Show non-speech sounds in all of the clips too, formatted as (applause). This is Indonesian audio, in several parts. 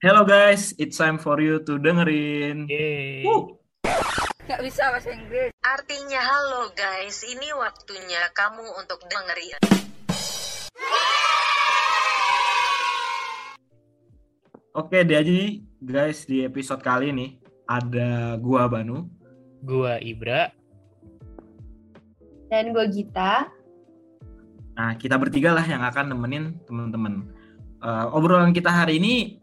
Hello guys, it's time for you to dengerin. Gak bisa bahasa Inggris. Artinya halo guys, ini waktunya kamu untuk dengerin. Oke, jadi guys di episode kali ini ada gua Banu. Gua Ibra. Dan gue Gita. Nah, kita bertiga lah yang akan nemenin teman-teman. Eh, obrolan kita hari ini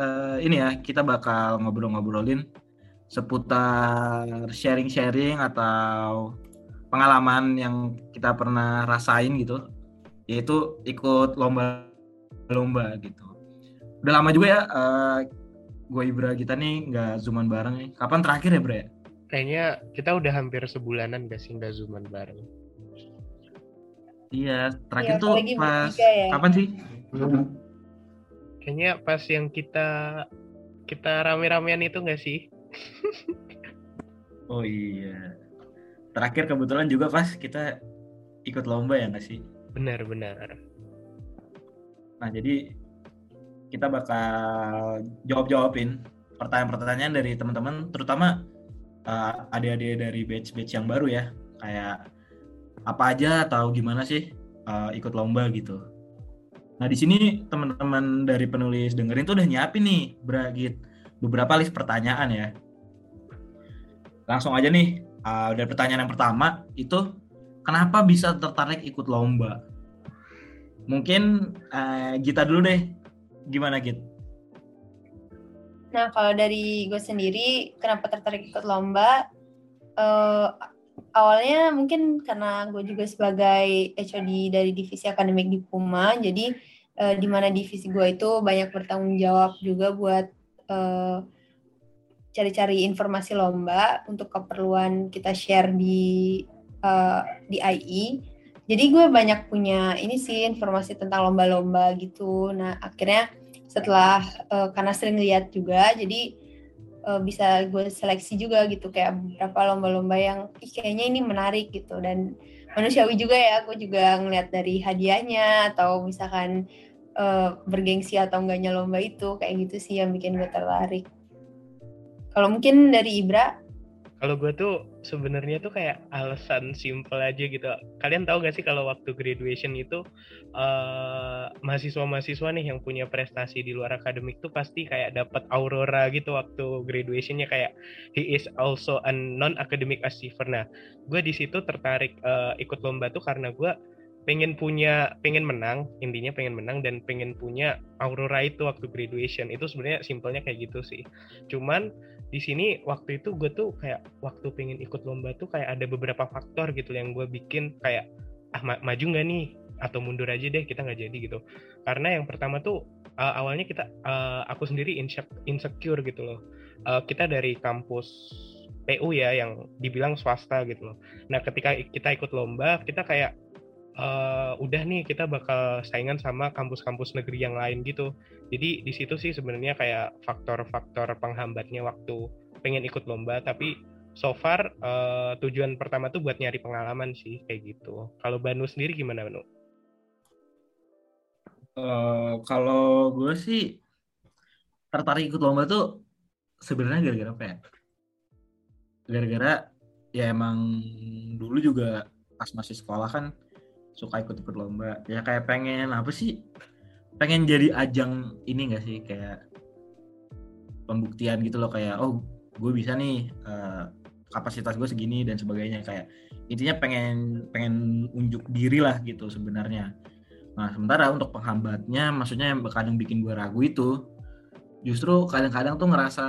eh, ini ya, kita bakal ngobrol-ngobrolin seputar sharing-sharing atau pengalaman yang kita pernah rasain gitu, yaitu ikut lomba-lomba gitu. Udah lama juga ya, eh, gue Ibra kita nih nggak zooman bareng nih. Kapan terakhir ya, Bre? Kayaknya kita udah hampir sebulanan gak sih nggak zooman bareng. Iya, terakhir Iya, tuh pas ya. kapan sih? Kayaknya pas yang kita kita rame-ramean itu gak sih? Oh iya. Terakhir kebetulan juga pas kita ikut lomba ya nggak sih? Benar-benar. Nah jadi kita bakal jawab-jawabin pertanyaan-pertanyaan dari teman-teman, terutama eh, adik-adik dari batch-batch yang baru ya, kayak apa aja atau gimana sih eh, ikut lomba gitu. Nah di sini teman-teman dari penulis dengerin tuh udah nyiapin nih, Bragit, beberapa list pertanyaan ya. Langsung aja nih, eh, dari pertanyaan yang pertama itu kenapa bisa tertarik ikut lomba? Mungkin eh, Gita dulu deh, gimana Git? Nah, kalau dari gue sendiri, kenapa tertarik ikut lomba? Eh, awalnya mungkin karena gue juga sebagai HOD dari divisi akademik di Puma, jadi eh, di mana divisi gue itu banyak bertanggung jawab juga buat eh, cari-cari informasi lomba untuk keperluan kita share di eh, di IE. Jadi gue banyak punya ini sih informasi tentang lomba-lomba gitu. Nah, akhirnya setelah eh, karena sering lihat juga jadi eh, bisa gue seleksi juga gitu kayak beberapa lomba-lomba yang "Ih, kayaknya ini menarik gitu. Dan manusiawi juga ya aku juga ngeliat dari hadiahnya atau misalkan eh, bergengsi atau enggaknya lomba itu kayak gitu sih yang bikin gue tertarik. Kalau mungkin dari Ibra Kalau gue tuh sebenarnya tuh kayak alasan simple aja gitu. Kalian tahu gak sih kalau waktu graduation itu eh mahasiswa-mahasiswa nih yang punya prestasi di luar akademik tuh pasti kayak dapat aurora gitu waktu graduationnya kayak he is also a non academic achiever. Nah, gue di situ tertarik eh, ikut lomba tuh karena gue pengen punya pengen menang intinya pengen menang dan pengen punya aurora itu waktu graduation itu sebenarnya simpelnya kayak gitu sih cuman di sini waktu itu gue tuh kayak waktu pengen ikut lomba tuh kayak ada beberapa faktor gitu yang gue bikin kayak ah ma- maju nggak nih? Atau mundur aja deh kita nggak jadi gitu. Karena yang pertama tuh uh, awalnya kita uh, aku sendiri inse- insecure gitu loh. Uh, kita dari kampus PU ya yang dibilang swasta gitu loh. Nah ketika kita ikut lomba kita kayak uh, udah nih kita bakal saingan sama kampus-kampus negeri yang lain gitu jadi di situ sih sebenarnya kayak faktor-faktor penghambatnya waktu pengen ikut lomba tapi so far eh, tujuan pertama tuh buat nyari pengalaman sih kayak gitu kalau Banu sendiri gimana Banu? Eh, kalau gue sih tertarik ikut lomba tuh sebenarnya gara-gara apa ya? Gara-gara ya emang dulu juga pas masih sekolah kan suka ikut-ikut lomba. Ya kayak pengen apa sih? Pengen jadi ajang ini gak sih kayak pembuktian gitu loh kayak oh gue bisa nih eh, kapasitas gue segini dan sebagainya kayak intinya pengen pengen unjuk diri lah gitu sebenarnya. Nah, sementara untuk penghambatnya, maksudnya yang kadang bikin gue ragu itu, justru kadang-kadang tuh ngerasa,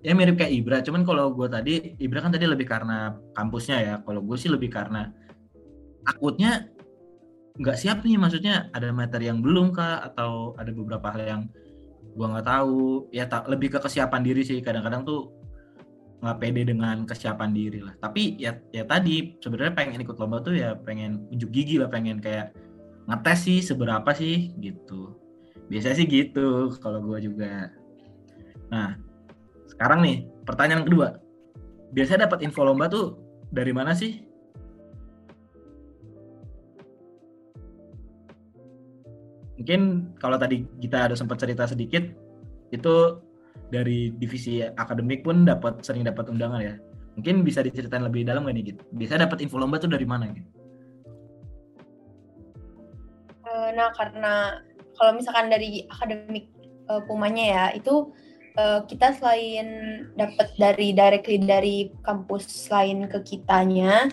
ya mirip kayak Ibra, cuman kalau gue tadi, Ibra kan tadi lebih karena kampusnya ya, kalau gue sih lebih karena takutnya nggak siap nih, maksudnya ada materi yang belum kah, atau ada beberapa hal yang gue nggak tahu, ya tak lebih ke kesiapan diri sih, kadang-kadang tuh nggak pede dengan kesiapan diri lah. Tapi ya ya tadi sebenarnya pengen ikut lomba tuh ya pengen unjuk gigi lah, pengen kayak ngetes sih seberapa sih gitu. Biasanya sih gitu kalau gue juga. Nah sekarang nih pertanyaan kedua. Biasanya dapat info lomba tuh dari mana sih mungkin kalau tadi kita ada sempat cerita sedikit itu dari divisi akademik pun dapat sering dapat undangan ya. Mungkin bisa diceritain lebih dalam gak nih gitu? Bisa dapat info lomba tuh dari mana gitu? Nah, karena kalau misalkan dari akademik eh, Pumanya ya, itu eh, kita selain dapat dari directly dari kampus lain ke kitanya,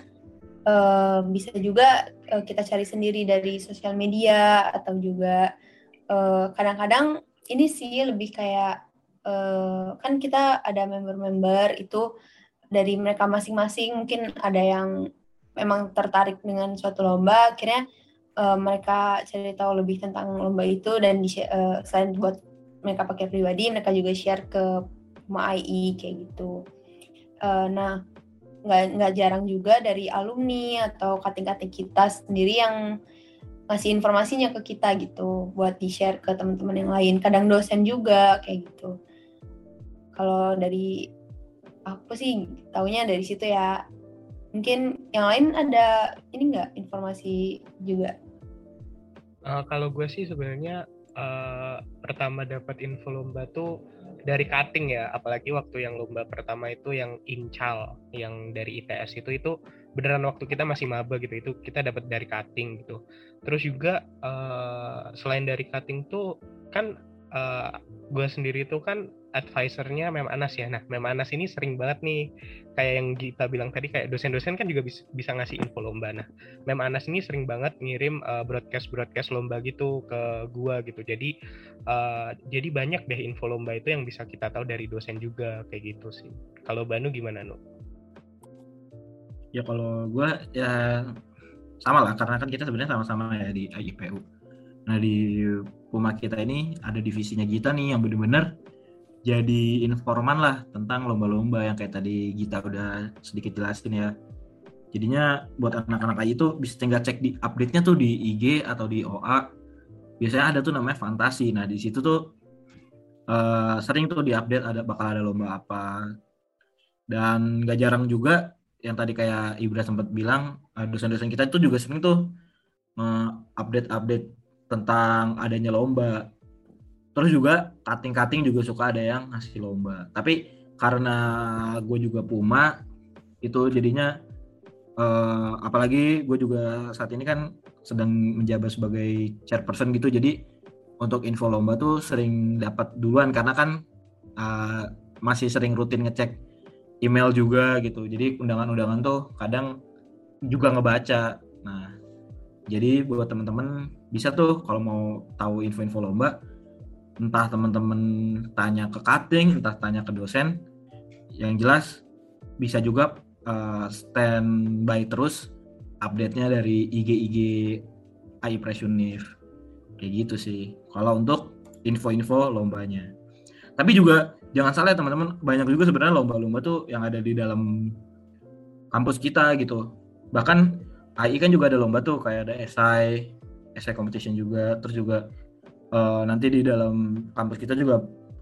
eh, bisa juga eh, kita cari sendiri dari sosial media atau juga eh, kadang-kadang ini sih lebih kayak eh, kan kita ada member-member itu dari mereka masing-masing mungkin ada yang memang tertarik dengan suatu lomba, akhirnya eh, mereka cari tahu lebih tentang lomba itu dan di, eh, selain buat mereka pakai pribadi, mereka juga share ke MAI kayak gitu. Eh, nah, nggak jarang juga dari alumni atau kating-kating kita sendiri yang ngasih informasinya ke kita gitu buat di share ke teman-teman yang lain. Kadang dosen juga kayak gitu. Kalau dari aku sih taunya dari situ ya. Mungkin yang lain ada ini nggak informasi juga? Eh, kalau gue sih sebenarnya eh, pertama dapat info lomba tuh dari cutting ya, apalagi waktu yang lomba pertama itu yang incal, yang dari ITS itu itu beneran waktu kita masih maba gitu, itu kita dapat dari cutting gitu. Terus juga eh, selain dari cutting tuh kan eh, gue sendiri tuh kan advisernya Mem Anas ya. Nah, Mem Anas ini sering banget nih kayak yang kita bilang tadi kayak dosen-dosen kan juga bisa, bisa ngasih info lomba. Nah, Mem Anas ini sering banget ngirim uh, broadcast-broadcast lomba gitu ke gua gitu. Jadi uh, jadi banyak deh info lomba itu yang bisa kita tahu dari dosen juga kayak gitu sih. Kalau Banu gimana, Nu? Ya kalau gue ya sama lah karena kan kita sebenarnya sama-sama ya di IPU. Nah di Puma kita ini ada divisinya Gita nih yang bener-bener jadi informan lah tentang lomba-lomba yang kayak tadi Gita udah sedikit jelasin ya. Jadinya buat anak-anak AI itu bisa tinggal cek di update-nya tuh di IG atau di OA. Biasanya ada tuh namanya fantasi. Nah di situ tuh eh, sering tuh diupdate ada bakal ada lomba apa. Dan gak jarang juga yang tadi kayak Ibra sempat bilang eh, dosen-dosen kita itu juga sering tuh update-update tentang adanya lomba. Terus juga cutting-cutting juga suka ada yang ngasih lomba. Tapi karena gue juga Puma itu jadinya eh, apalagi gue juga saat ini kan sedang menjabat sebagai chairperson gitu. Jadi untuk info lomba tuh sering dapat duluan karena kan eh, masih sering rutin ngecek email juga gitu. Jadi undangan-undangan tuh kadang juga ngebaca. Nah, jadi buat teman-teman bisa tuh kalau mau tahu info-info lomba, entah teman-teman tanya ke cutting, entah tanya ke dosen, yang jelas bisa juga uh, standby terus update-nya dari IG-IG AI Press Univ. Kayak gitu sih. Kalau untuk info-info lombanya. Tapi juga jangan salah ya teman-teman, banyak juga sebenarnya lomba-lomba tuh yang ada di dalam kampus kita gitu. Bahkan AI kan juga ada lomba tuh kayak ada esai, esai competition juga, terus juga eh, nanti di dalam kampus kita juga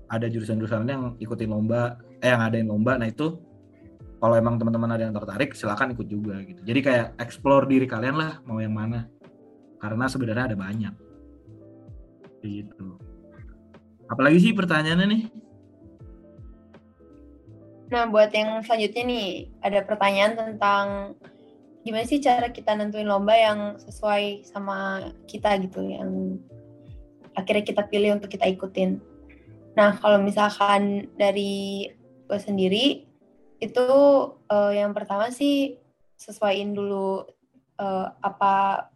ada jurusan-jurusan yang ikutin lomba, eh yang ngadain lomba. Nah itu kalau emang teman-teman ada yang tertarik silakan ikut juga gitu. Jadi kayak explore diri kalian lah mau yang mana. Karena sebenarnya ada banyak. Gitu. Apalagi sih pertanyaannya nih? Nah, buat yang selanjutnya nih, ada pertanyaan tentang gimana sih cara kita nentuin lomba yang sesuai sama kita gitu, yang akhirnya kita pilih untuk kita ikutin. Nah, kalau misalkan dari gue sendiri, itu eh, yang pertama sih sesuaiin dulu eh, apa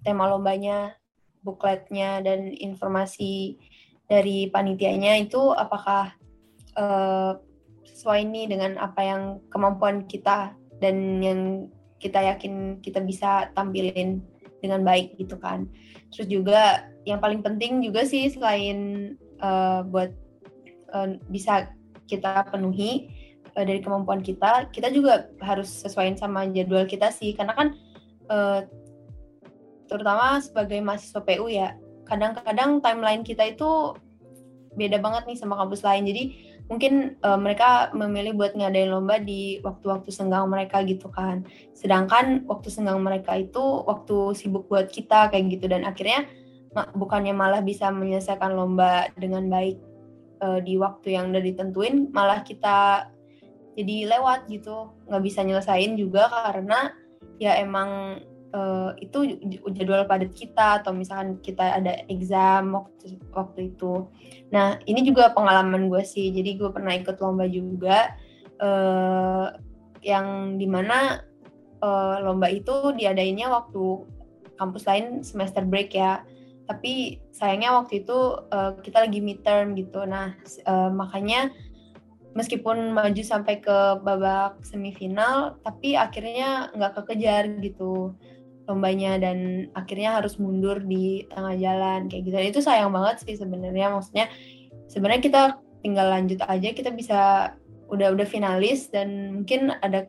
tema lombanya, bukletnya, dan informasi dari panitianya itu apakah eh, sesuai nih dengan apa yang kemampuan kita dan yang kita yakin kita bisa tampilin dengan baik gitu kan. Terus juga yang paling penting juga sih selain uh, buat uh, bisa kita penuhi uh, dari kemampuan kita, kita juga harus sesuaiin sama jadwal kita sih karena kan uh, terutama sebagai mahasiswa PU ya, kadang-kadang timeline kita itu beda banget nih sama kampus lain. Jadi mungkin uh, mereka memilih buat ngadain lomba di waktu-waktu senggang mereka gitu kan. Sedangkan waktu senggang mereka itu waktu sibuk buat kita kayak gitu dan akhirnya bukannya malah bisa menyelesaikan lomba dengan baik eh, di waktu yang udah ditentuin malah kita jadi lewat gitu nggak bisa nyelesain juga karena ya emang eh, itu jadwal padat kita atau misalkan kita ada exam waktu waktu itu. Nah ini juga pengalaman gue sih. Jadi gue pernah ikut lomba juga eh, yang di mana eh, lomba itu diadainnya waktu kampus lain semester break ya. Tapi sayangnya waktu itu uh, kita lagi midterm gitu. Nah uh, makanya meskipun maju sampai ke babak semifinal tapi akhirnya nggak kekejar gitu lombanya dan akhirnya harus mundur di tengah jalan kayak gitu. Dan itu sayang banget sih sebenarnya maksudnya sebenarnya kita tinggal lanjut aja kita bisa udah udah finalis dan mungkin ada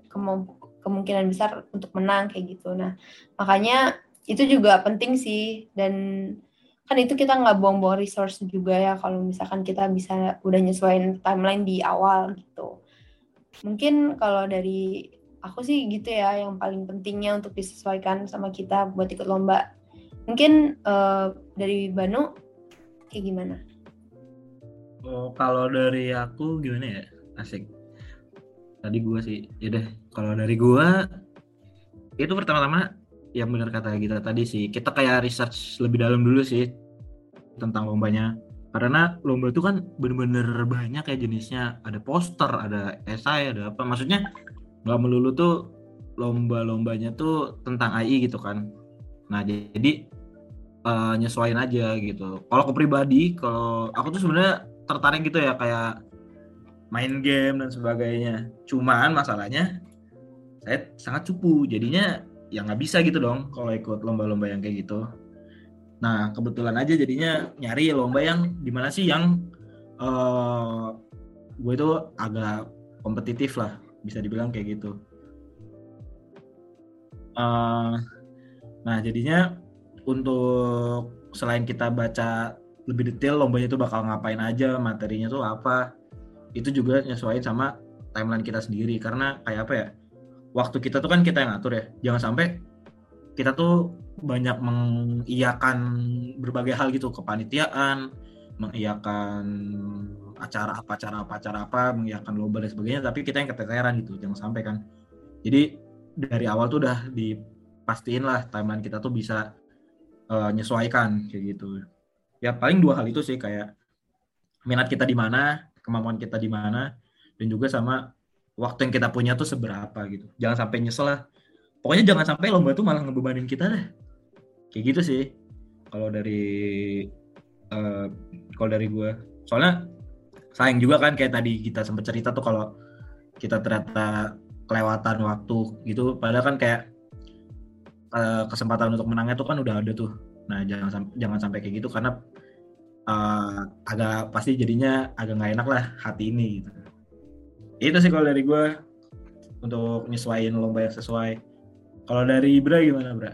kemungkinan besar untuk menang kayak gitu. Nah makanya itu juga penting sih. Dan kan itu kita nggak buang-buang resource juga ya kalau misalkan kita bisa udah nyesuaiin timeline di awal gitu. Mungkin kalau dari aku sih gitu ya yang paling pentingnya untuk disesuaikan sama kita buat ikut lomba. Mungkin uh, dari Banu kayak gimana? Oh, kalau dari aku gimana ya? Asik. Tadi gue sih ya deh. Kalau dari gue itu pertama-tama yang benar kata kita tadi sih kita kayak research lebih dalam dulu sih tentang lombanya. Karena lomba itu kan bener-bener banyak ya jenisnya. Ada poster ada esai ada apa. Maksudnya nggak melulu tuh lomba-lombanya tuh tentang AI gitu kan. Nah jadi uh, nyesuaiin aja gitu. Kalau aku pribadi kalau aku tuh sebenarnya tertarik gitu ya kayak main game dan sebagainya. Cuman masalahnya saya sangat cupu. Jadinya ya nggak bisa gitu dong kalau ikut lomba-lomba yang kayak gitu. Nah kebetulan aja jadinya nyari lomba yang di mana sih yang uh, gue itu agak kompetitif lah bisa dibilang kayak gitu. Uh, nah jadinya untuk selain kita baca lebih detail lombanya itu bakal ngapain aja materinya tuh apa itu juga nyesuaiin sama timeline kita sendiri. Karena kayak apa ya waktu kita tuh kan kita yang ngatur ya. Jangan sampai kita tuh banyak mengiyakan berbagai hal gitu. Kepanitiaan mengiyakan acara apa acara apa acara apa mengiyakan lomba dan sebagainya tapi kita yang keteteran gitu jangan sampai kan. Jadi dari awal tuh udah dipastiin lah timeline kita tuh bisa uh, nyesuaikan kayak gitu. Ya paling dua hal itu sih kayak minat kita di mana kemampuan kita di mana dan juga sama waktu yang kita punya tuh seberapa gitu. Jangan sampai nyesel lah. Pokoknya jangan sampai lomba tuh malah ngebebanin kita deh. Kayak gitu sih kalau dari uh, kalau dari gue soalnya sayang juga kan kayak tadi kita sempat cerita tuh kalau kita ternyata kelewatan waktu gitu. Padahal kan kayak uh, kesempatan untuk menangnya tuh kan udah ada tuh. Nah jangan jangan sampai kayak gitu karena uh, agak pasti jadinya agak nggak enak lah hati ini gitu. Itu sih kalau dari gue untuk nyesuaiin lomba yang sesuai. Kalau dari Bra gimana Bra?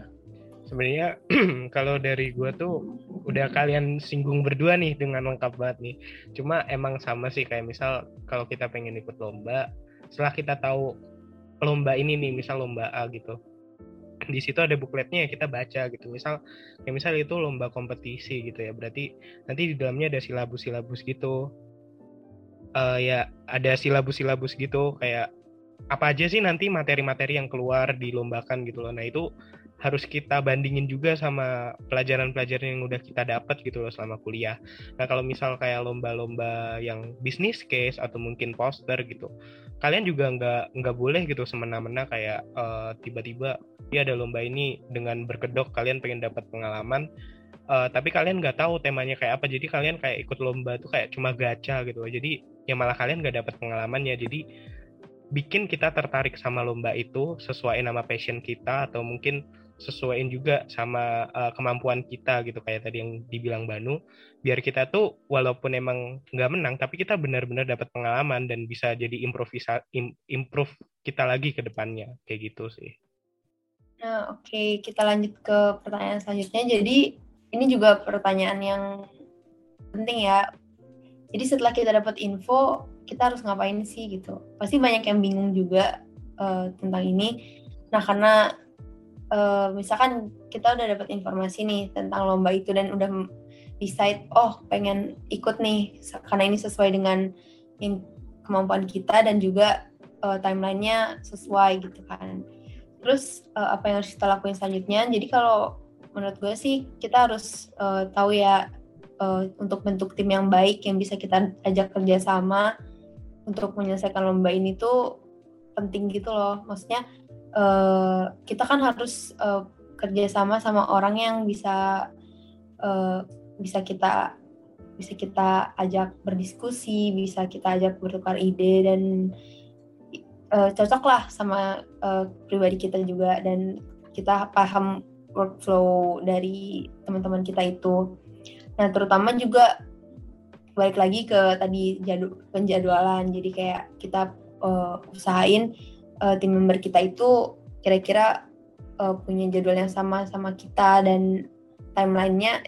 Sebenarnya (clears throat) kalau dari gue tuh udah kalian singgung berdua nih dengan lengkap banget nih. Cuma emang sama sih kayak misal kalau kita pengen ikut lomba, setelah kita tahu lomba ini nih, misal lomba A gitu, di situ ada bukletnya ya kita baca gitu misal kayak misal itu lomba kompetisi gitu ya berarti nanti di dalamnya ada silabus-silabus gitu uh, ya ada silabus-silabus gitu kayak apa aja sih nanti materi-materi yang keluar dilombakan gitu loh. Nah itu harus kita bandingin juga sama pelajaran-pelajaran yang udah kita dapat gitu loh selama kuliah. Nah kalau misal kayak lomba-lomba yang bisnis case atau mungkin poster gitu, kalian juga nggak nggak boleh gitu semena-mena kayak uh, tiba-tiba ya ada lomba ini dengan berkedok kalian pengen dapat pengalaman uh, tapi kalian nggak tahu temanya kayak apa. Jadi kalian kayak ikut lomba tuh kayak cuma gacha gitu jadi ya malah kalian nggak dapat pengalamannya. Jadi bikin kita tertarik sama lomba itu sesuai nama passion kita atau mungkin sesuaiin juga sama uh, kemampuan kita gitu kayak tadi yang dibilang Banu biar kita tuh walaupun emang nggak menang tapi kita benar-benar dapat pengalaman dan bisa jadi improvisa im, improve kita lagi ke depannya kayak gitu sih. Nah oke okay. kita lanjut ke pertanyaan selanjutnya jadi ini juga pertanyaan yang penting ya. Jadi setelah kita dapat info, kita harus ngapain sih gitu. Pasti banyak yang bingung juga uh, tentang ini. Nah karena uh, misalkan kita udah dapat informasi nih tentang lomba itu dan udah decide oh pengen ikut nih karena ini sesuai dengan kemampuan kita dan juga uh, timelinenya sesuai gitu kan. Terus uh, apa yang harus kita lakuin selanjutnya? Jadi kalau menurut gue sih kita harus uh, tahu ya uh, untuk bentuk tim yang baik yang bisa kita ajak kerjasama untuk menyelesaikan lomba ini tuh penting gitu loh. Maksudnya uh, kita kan harus uh, kerjasama sama orang yang bisa uh, bisa kita bisa kita ajak berdiskusi, bisa kita ajak bertukar ide dan uh, cocok lah sama uh, pribadi kita juga dan kita paham workflow dari teman-teman kita itu. Nah terutama juga balik lagi ke tadi jadu, penjadwalan, jadi kayak kita uh, usahain uh, tim member kita itu kira-kira uh, punya jadwal yang sama sama kita dan timelinenya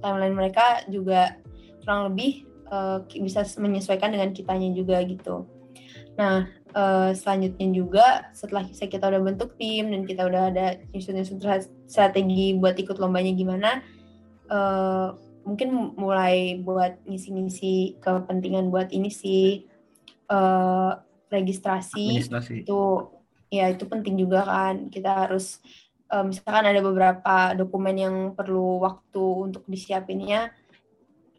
timeline mereka juga kurang lebih uh, bisa menyesuaikan dengan kitanya juga gitu. Nah uh, selanjutnya juga setelah kita udah bentuk tim dan kita udah ada nyusun-nyusun strategi buat ikut lombanya gimana, uh, mungkin mulai buat ngisi-ngisi kepentingan buat ini sih uh, registrasi itu ya itu penting juga kan. Kita harus uh, misalkan ada beberapa dokumen yang perlu waktu untuk disiapinnya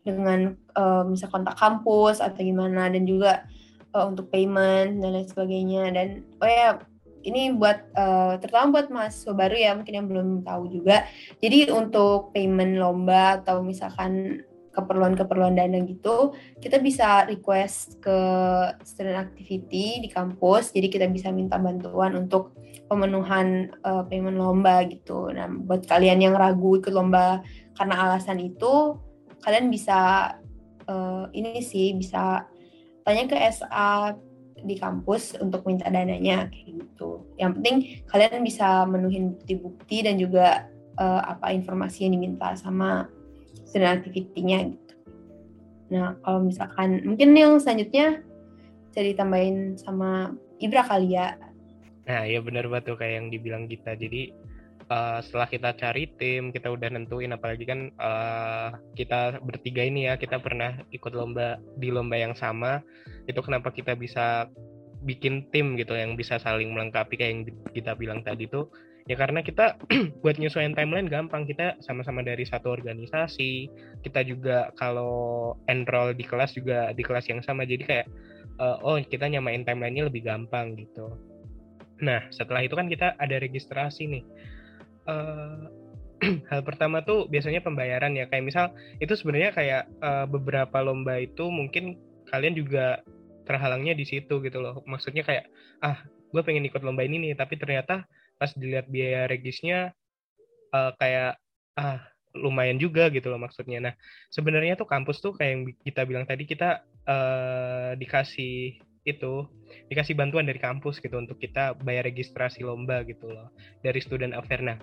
dengan uh, misal kontak kampus atau gimana dan juga uh, untuk payment dan lain sebagainya. Dan oh ya ini buat uh, terutama buat mahasiswa baru ya mungkin yang belum tahu juga. Jadi untuk payment lomba atau misalkan keperluan-keperluan dana gitu, kita bisa request ke student activity di kampus. Jadi kita bisa minta bantuan untuk pemenuhan uh, payment lomba gitu. Nah, buat kalian yang ragu ikut lomba karena alasan itu, kalian bisa uh, ini sih bisa tanya ke SA di kampus untuk minta dananya kayak gitu. Yang penting kalian bisa menuhin bukti-bukti dan juga uh, apa informasi yang diminta sama student activity-nya gitu. Nah, kalau misalkan mungkin yang selanjutnya jadi tambahin sama Ibra kali ya. Nah, ya benar banget tuh kayak yang dibilang kita. Jadi uh, setelah kita cari tim, kita udah nentuin apalagi kan uh, kita bertiga ini ya, kita pernah ikut lomba di lomba yang sama. Itu kenapa kita bisa bikin tim gitu yang bisa saling melengkapi kayak yang kita bilang tadi tuh ya karena kita (clears throat) buat nyesuaiin timeline gampang. Kita sama-sama dari satu organisasi. Kita juga kalau enroll di kelas juga di kelas yang sama. Jadi kayak uh, oh kita nyamain timelinenya lebih gampang gitu. Nah setelah itu kan kita ada registrasi nih. Uh, (clears throat) hal pertama tuh biasanya pembayaran ya. Kayak misal itu sebenarnya kayak uh, beberapa lomba itu mungkin kalian juga terhalangnya di situ gitu loh. Maksudnya kayak ah gue pengen ikut lomba ini nih tapi ternyata pas dilihat biaya regisnya uh, kayak ah lumayan juga gitu loh maksudnya. Nah sebenarnya tuh kampus tuh kayak yang kita bilang tadi kita uh, dikasih itu dikasih bantuan dari kampus gitu untuk kita bayar registrasi lomba gitu loh dari student affair. Nah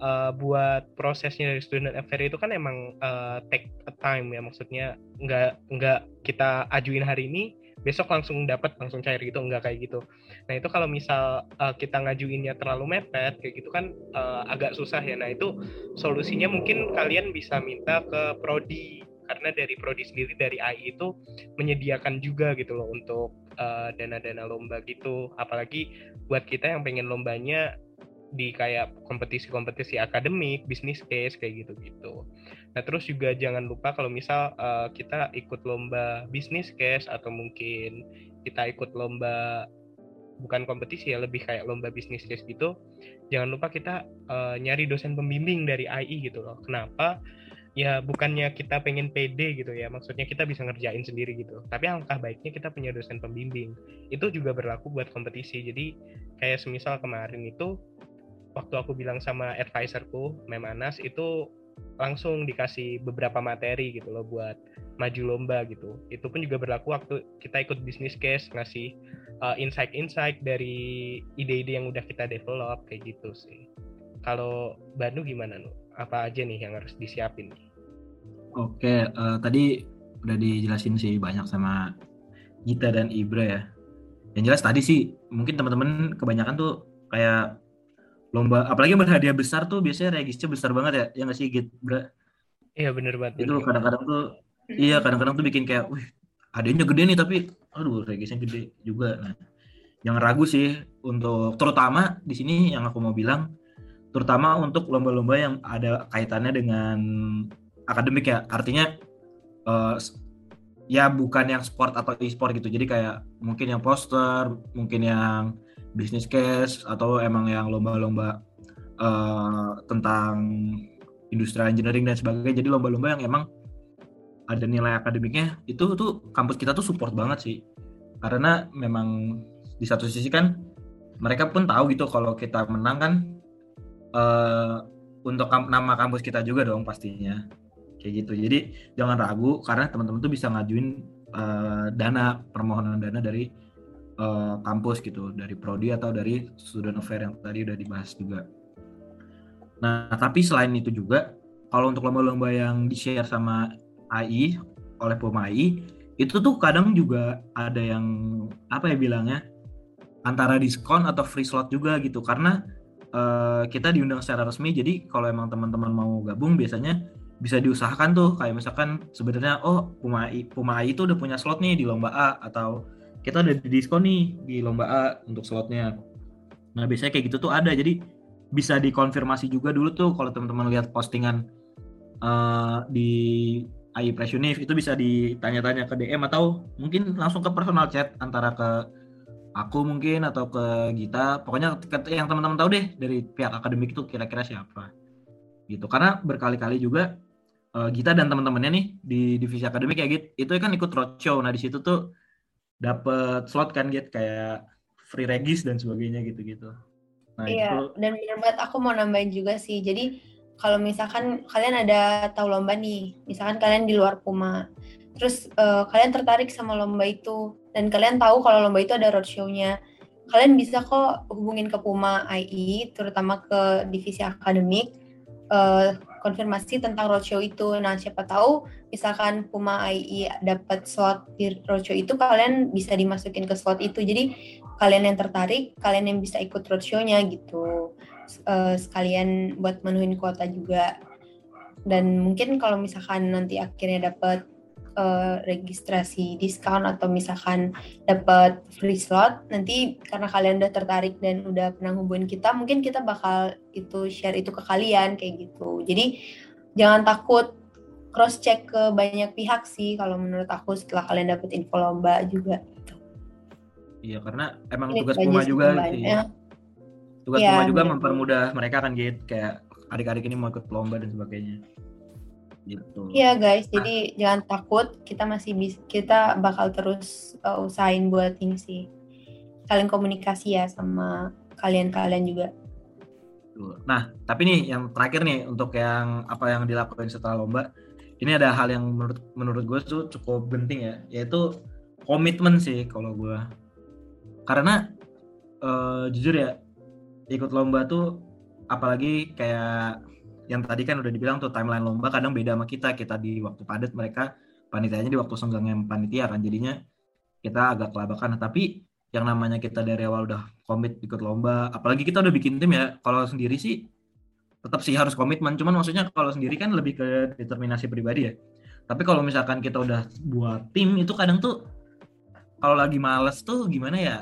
uh, buat prosesnya dari student affair itu kan emang uh, take a time ya maksudnya nggak nggak kita ajuin hari ini besok langsung dapat langsung cair gitu enggak kayak gitu. Nah itu kalau misal uh, kita ngajuinnya terlalu mepet kayak gitu kan uh, agak susah ya. Nah itu solusinya mungkin kalian bisa minta ke prodi karena dari prodi sendiri dari AI itu menyediakan juga gitu loh untuk eh, dana-dana lomba gitu. Apalagi buat kita yang pengen lombanya di kayak kompetisi-kompetisi akademik, bisnis case kayak gitu-gitu. Nah terus juga jangan lupa kalau misal uh, kita ikut lomba bisnis case atau mungkin kita ikut lomba bukan kompetisi ya lebih kayak lomba bisnis case gitu, jangan lupa kita uh, nyari dosen pembimbing dari AI gitu loh. Kenapa? Ya bukannya kita pengen pede gitu ya, maksudnya kita bisa ngerjain sendiri gitu. Tapi alangkah baiknya kita punya dosen pembimbing. Itu juga berlaku buat kompetisi. Jadi kayak semisal kemarin itu waktu aku bilang sama advisorku, Mem Anas itu langsung dikasih beberapa materi gitu loh buat maju lomba gitu. Itu pun juga berlaku waktu kita ikut bisnis case ngasih uh, insight-insight dari ide-ide yang udah kita develop kayak gitu sih. Kalau Banu gimana nu? Apa aja nih yang harus disiapin? Oke, uh, tadi udah dijelasin sih banyak sama Gita dan Ibra ya. Yang jelas tadi sih mungkin teman-teman kebanyakan tuh kayak lomba apalagi berhadiah besar tuh biasanya regisnya besar banget ya yang nggak sih gitu bro Iya bener banget. itu kadang-kadang tuh iya kadang-kadang tuh bikin kayak wih adanya gede nih tapi aduh regisnya gede juga. Nah jangan ragu sih untuk terutama di sini yang aku mau bilang terutama untuk lomba-lomba yang ada kaitannya dengan akademik ya. Artinya s- ya bukan yang sport atau e-sport gitu. Jadi kayak mungkin yang poster mungkin yang business case atau emang yang lomba-lomba eh, tentang industrial engineering dan sebagainya. Jadi lomba-lomba yang emang ada nilai akademiknya itu tuh kampus kita tuh support banget sih. Karena memang di satu sisi kan mereka pun tahu gitu kalau kita menang kan eh, untuk kam- nama kampus kita juga dong pastinya. Kayak gitu. Jadi jangan ragu karena teman-teman tuh bisa ngajuin eh, dana permohonan dana dari eh, kampus gitu dari prodi atau dari student affair yang tadi udah dibahas juga. Nah tapi selain itu juga kalau untuk lomba-lomba yang di share sama AI oleh PUMA AI itu tuh kadang juga ada yang apa ya bilangnya antara diskon atau free slot juga gitu. Karena eh, kita diundang secara resmi jadi kalau emang teman-teman mau gabung biasanya bisa diusahakan tuh. Kayak misalkan sebenarnya oh Puma AI, Puma AI itu udah punya slot nih di lomba A atau kita udah di diskon nih di lomba A untuk slotnya. Nah biasanya kayak gitu tuh ada. Jadi bisa dikonfirmasi juga dulu tuh kalau teman-teman lihat postingan eh, di AI Pressionif itu bisa ditanya-tanya ke DM atau mungkin langsung ke personal chat antara ke aku mungkin atau ke Gita. Pokoknya yang teman-teman tahu deh dari pihak akademik itu kira-kira siapa. Gitu. Karena berkali-kali juga eh, Gita dan teman-temannya nih di divisi akademik ya gitu itu kan ikut roadshow. Nah di situ tuh dapat slot kan gitu kayak free regis dan sebagainya gitu-gitu nah itu Iya, dan bener banget aku mau nambahin juga sih. Jadi kalau misalkan kalian ada tahu lomba nih, misalkan kalian di luar Puma, terus eh, kalian tertarik sama lomba itu, dan kalian tahu kalau lomba itu ada roadshow-nya, kalian bisa kok hubungin ke Puma IE, terutama ke divisi akademik, eh, konfirmasi tentang roadshow itu. Nah, siapa tahu misalkan Puma IE dapat slot di roadshow itu, kalian bisa dimasukin ke slot itu. Jadi kalian yang tertarik, kalian yang bisa ikut roadshow-nya gitu. Eh, sekalian buat menuhin kuota juga. Dan mungkin kalau misalkan nanti akhirnya dapat eh, registrasi diskon atau misalkan dapat free slot, nanti karena kalian udah tertarik dan udah pernah hubungin kita, mungkin kita bakal itu share itu ke kalian kayak gitu. Jadi jangan takut cross check ke banyak pihak sih kalau menurut aku setelah kalian dapet info lomba juga. iya karena emang Ini tugas Puma juga sih tugas Iya, Puma juga bener. mempermudah mereka kan gitu kayak adik-adik ini mau ikut lomba dan sebagainya gitu Iya guys, jadi jangan takut, kita masih bisa, kita bakal terus uh, usahain buat ini sih. Kalian komunikasi ya sama kalian-kalian juga. Nah, tapi nih yang terakhir nih untuk yang apa yang dilakukan setelah lomba, ini ada hal yang menurut menurut gue tuh cukup penting ya, yaitu komitmen sih kalau gue. Karena eh, jujur ya, ikut lomba tuh apalagi kayak yang tadi kan udah dibilang tuh timeline lomba kadang beda sama kita. Kita di waktu padat, mereka panitianya di waktu senggangnya panitia kan. Jadinya kita agak kelabakan. Tapi yang namanya kita dari awal udah komit ikut lomba apalagi kita udah bikin tim ya kalau sendiri sih tetap sih harus komitmen cuman maksudnya kalau sendiri kan lebih ke determinasi pribadi ya tapi kalau misalkan kita udah buat tim itu kadang tuh kalau lagi males tuh gimana ya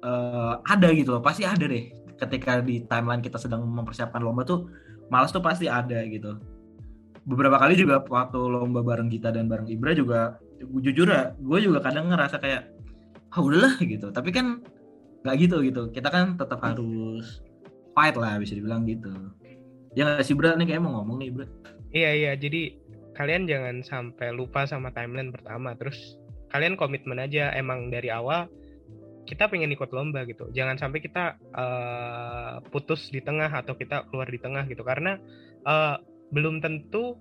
Eh, ada gitu loh pasti ada deh ketika di timeline kita sedang mempersiapkan lomba tuh males tuh pasti ada gitu. Beberapa kali juga waktu lomba bareng Gita dan bareng Ibra juga jujur ya gue juga kadang ngerasa kayak ah udahlah gitu. Tapi kan nggak gitu gitu. Kita kan tetap harus fight lah bisa dibilang gitu. Ya nggak sih Bra nih kayak mau ngomong nih Bra Iya iya, jadi kalian jangan sampai lupa sama timeline pertama. Terus kalian komitmen aja. Emang dari awal kita pengen ikut lomba gitu. Jangan sampai kita eh, putus di tengah atau kita keluar di tengah gitu. Karena eh, belum tentu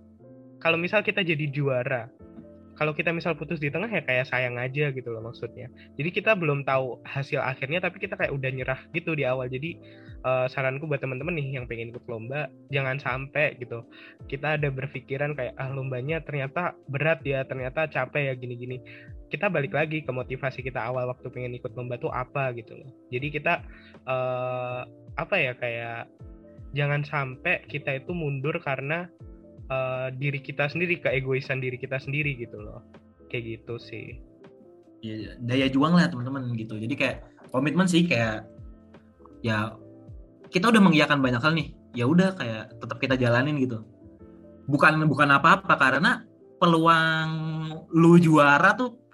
kalau misal kita jadi juara. Kalau kita misal putus di tengah ya kayak sayang aja gitu loh maksudnya. Jadi kita belum tahu hasil akhirnya tapi kita kayak udah nyerah gitu di awal. Jadi eh, saranku buat teman-teman nih yang pengen ikut lomba jangan sampai gitu kita ada berpikiran kayak ah lombanya ternyata berat ya ternyata capek ya gini-gini kita balik lagi ke motivasi kita awal waktu pengen ikut lomba tuh apa gitu loh. Jadi kita eh, apa ya kayak jangan sampai kita itu mundur karena eh, diri kita sendiri keegoisan diri kita sendiri gitu loh. Kayak gitu sih. Ya, daya juang lah teman-teman gitu. Jadi kayak komitmen sih kayak ya kita udah mengiyakan banyak hal nih. Ya udah kayak tetap kita jalanin gitu. Bukan bukan apa-apa karena peluang lu juara tuh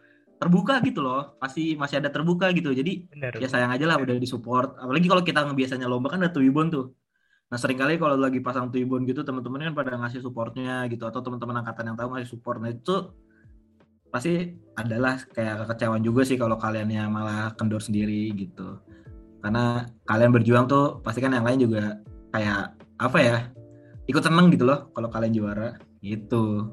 terbuka gitu loh. Pasti masih ada terbuka gitu. Jadi benar ya sayang aja lah udah disupport. Apalagi kalau kita biasanya lomba kan ada tuibon tuh. Nah sering kali kalau lagi pasang tuibon gitu teman-teman kan pada ngasih supportnya gitu atau teman-teman angkatan yang tahu ngasih support. Nah itu pasti adalah kayak kekecewaan juga sih kalau kalian yang malah kendor sendiri gitu. Karena kalian berjuang tuh pasti kan yang lain juga kayak apa ya ikut seneng gitu loh kalau kalian juara. Gitu.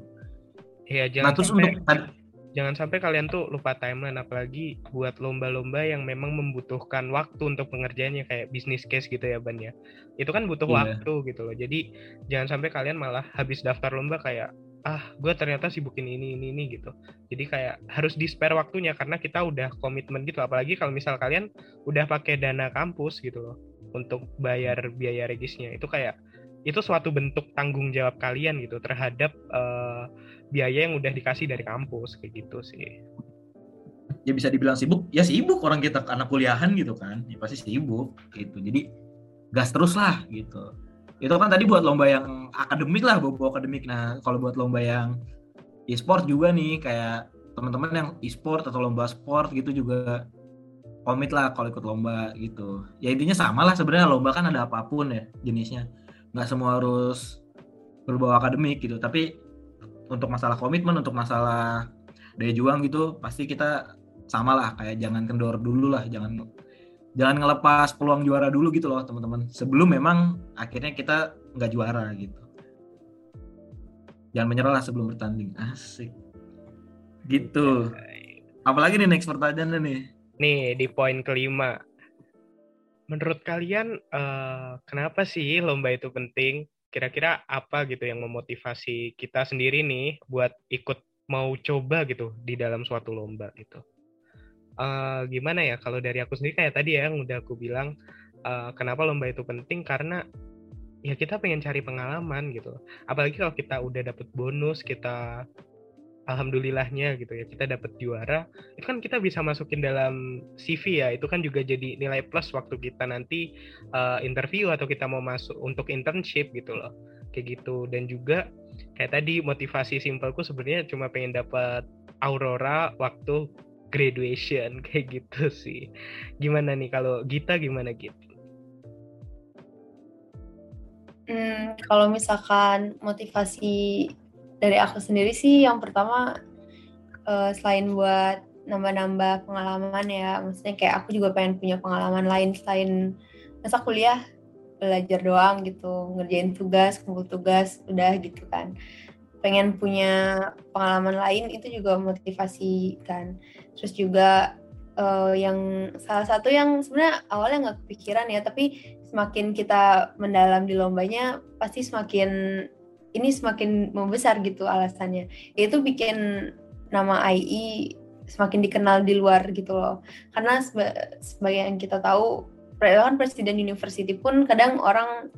Iya, nah terus sampai untuk jangan sampai kalian tuh lupa timeline apalagi buat lomba-lomba yang memang membutuhkan waktu untuk pengerjaannya kayak bisnis case gitu ya Ban ya. Itu kan butuh Iya. waktu gitu loh. Jadi jangan sampai kalian malah habis daftar lomba kayak ah gue ternyata sibukin ini ini ini gitu. Jadi kayak harus di spare waktunya karena kita udah komitmen gitu. Apalagi kalau misal kalian udah pakai dana kampus gitu loh untuk bayar biaya regisnya itu kayak itu suatu bentuk tanggung jawab kalian gitu terhadap eh, biaya yang udah dikasih dari kampus kayak gitu sih. ya bisa dibilang sibuk. Ya sibuk orang kita anak kuliahan gitu kan. Ya pasti sibuk gitu. Jadi gas terus lah gitu. Itu kan tadi buat lomba yang akademik lah bawa akademik. Nah kalau buat lomba yang e-sport juga nih kayak teman-teman yang e-sport atau lomba sport gitu juga komit lah kalau ikut lomba gitu. Ya intinya sama lah sebenarnya lomba kan ada apa pun ya jenisnya nggak semua harus berbau akademik gitu. Tapi untuk masalah komitmen untuk masalah daya juang gitu pasti kita sama lah kayak jangan kendor dulu lah jangan jangan ngelepas peluang juara dulu gitu loh teman-teman. Sebelum memang akhirnya kita nggak juara gitu. Jangan menyerah lah sebelum bertanding. Asik. Gitu. Apalagi nih next pertanyaan nih? Nih di poin kelima. Menurut kalian eh, kenapa sih lomba itu penting? Kira-kira apa gitu yang memotivasi kita sendiri nih buat ikut mau coba gitu di dalam suatu lomba gitu? Eh, gimana ya kalau dari aku sendiri kayak tadi ya yang udah aku bilang eh, kenapa lomba itu penting karena ya kita pengen cari pengalaman gitu. Apalagi kalau kita udah dapet bonus, kita alhamdulillahnya gitu ya kita dapat juara. Itu kan kita bisa masukin dalam CV ya itu kan juga jadi nilai plus waktu kita nanti uh, interview atau kita mau masuk untuk internship gitu loh kayak gitu. Dan juga kayak tadi motivasi simpelku sebenarnya cuma pengen dapat aurora waktu graduation (laughs) kayak gitu sih. Gimana nih kalau Gita gimana gitu Hmm, kalau misalkan motivasi dari aku sendiri sih yang pertama eh, selain buat nambah-nambah pengalaman ya, maksudnya kayak aku juga pengen punya pengalaman lain selain masa kuliah belajar doang gitu, ngerjain tugas, kumpul tugas, udah gitu kan. Pengen punya pengalaman lain itu juga motivasi kan. Terus juga eh, yang salah satu yang sebenarnya awalnya nggak kepikiran ya, tapi semakin kita mendalam di lombanya pasti semakin ini semakin membesar gitu alasannya. Itu bikin nama IE semakin dikenal di luar gitu loh. Karena seba- sebagai yang kita tahu, kan presiden university pun kadang orang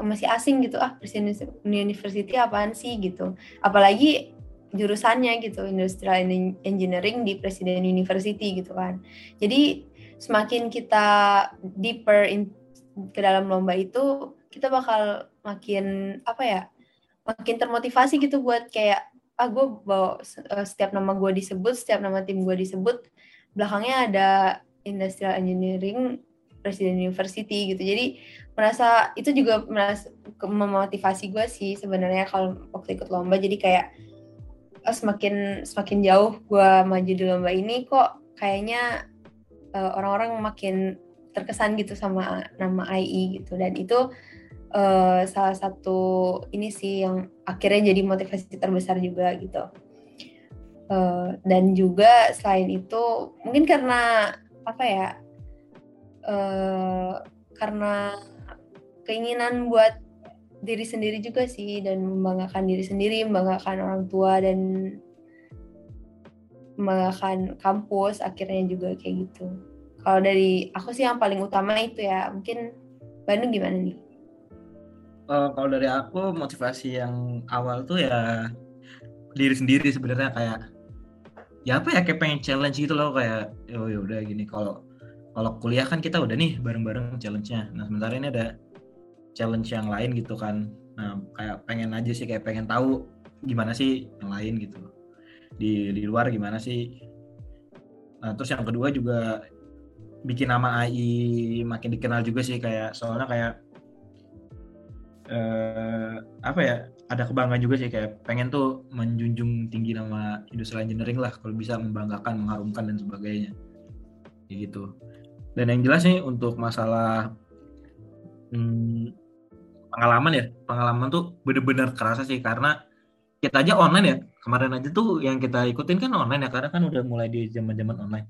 masih asing gitu ah presiden university apaan sih gitu. Apalagi jurusannya gitu industrial engineering di presiden university gitu kan. Jadi semakin kita deeper in, ke dalam lomba itu kita bakal makin apa ya makin termotivasi gitu buat kayak ah gue bawa uh, setiap nama gue disebut setiap nama tim gue disebut belakangnya ada industrial engineering presiden university gitu. Jadi merasa itu juga merasa memotivasi gue sih sebenarnya kalau waktu ikut lomba. Jadi kayak oh, semakin semakin jauh gue maju di lomba ini kok kayaknya uh, orang-orang makin terkesan gitu sama nama IE gitu. Dan itu uh, salah satu ini sih yang akhirnya jadi motivasi terbesar juga gitu. Uh, dan juga selain itu mungkin karena apa ya? Uh, karena keinginan buat diri sendiri juga sih dan membanggakan diri sendiri, membanggakan orang tua dan membanggakan kampus akhirnya juga kayak gitu. Kalau dari aku sih yang paling utama itu ya mungkin Bandung gimana nih? Eh, kalau dari aku motivasi yang awal tuh ya diri sendiri sebenarnya kayak ya apa ya kayak pengen challenge gitu loh kayak oh ya udah gini kalau kalau kuliah kan kita udah nih bareng-bareng challenge-nya. Nah, sementara ini ada challenge yang lain gitu kan. Nah, kayak pengen aja sih kayak pengen tahu gimana sih yang lain gitu. Di di luar gimana sih. Nah, terus yang kedua juga bikin nama AI makin dikenal juga sih kayak soalnya kayak eh apa ya ada kebanggaan juga sih kayak pengen tuh menjunjung tinggi nama industrial engineering lah kalau bisa membanggakan mengharumkan dan sebagainya. Kayak gitu. Dan yang jelas nih untuk masalah hmm, pengalaman ya pengalaman tuh bener-bener kerasa sih karena kita aja online ya. Kemarin aja tuh yang kita ikutin kan online ya karena kan udah mulai di zaman-zaman online.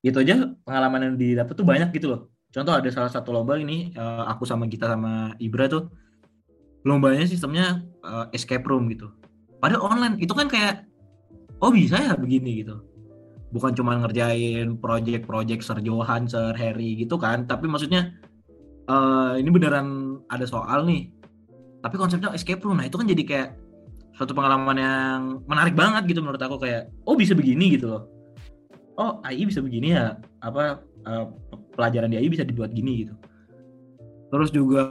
Itu aja pengalaman yang didapat tuh banyak gitu loh. Contoh ada salah satu lomba ini eh, aku sama kita sama Ibra tuh lombanya sistemnya eh, escape room gitu. Padahal online itu kan kayak oh bisa ya begini gitu. Bukan cuma ngerjain project-project Sir Johan, Sir Harry gitu kan tapi maksudnya eh, ini beneran ada soal nih. Tapi konsepnya escape room nah itu kan jadi kayak suatu pengalaman yang menarik banget gitu menurut aku kayak oh bisa begini gitu loh. Oh AI bisa begini ya apa eh, pelajaran di AI bisa dibuat gini gitu. Terus juga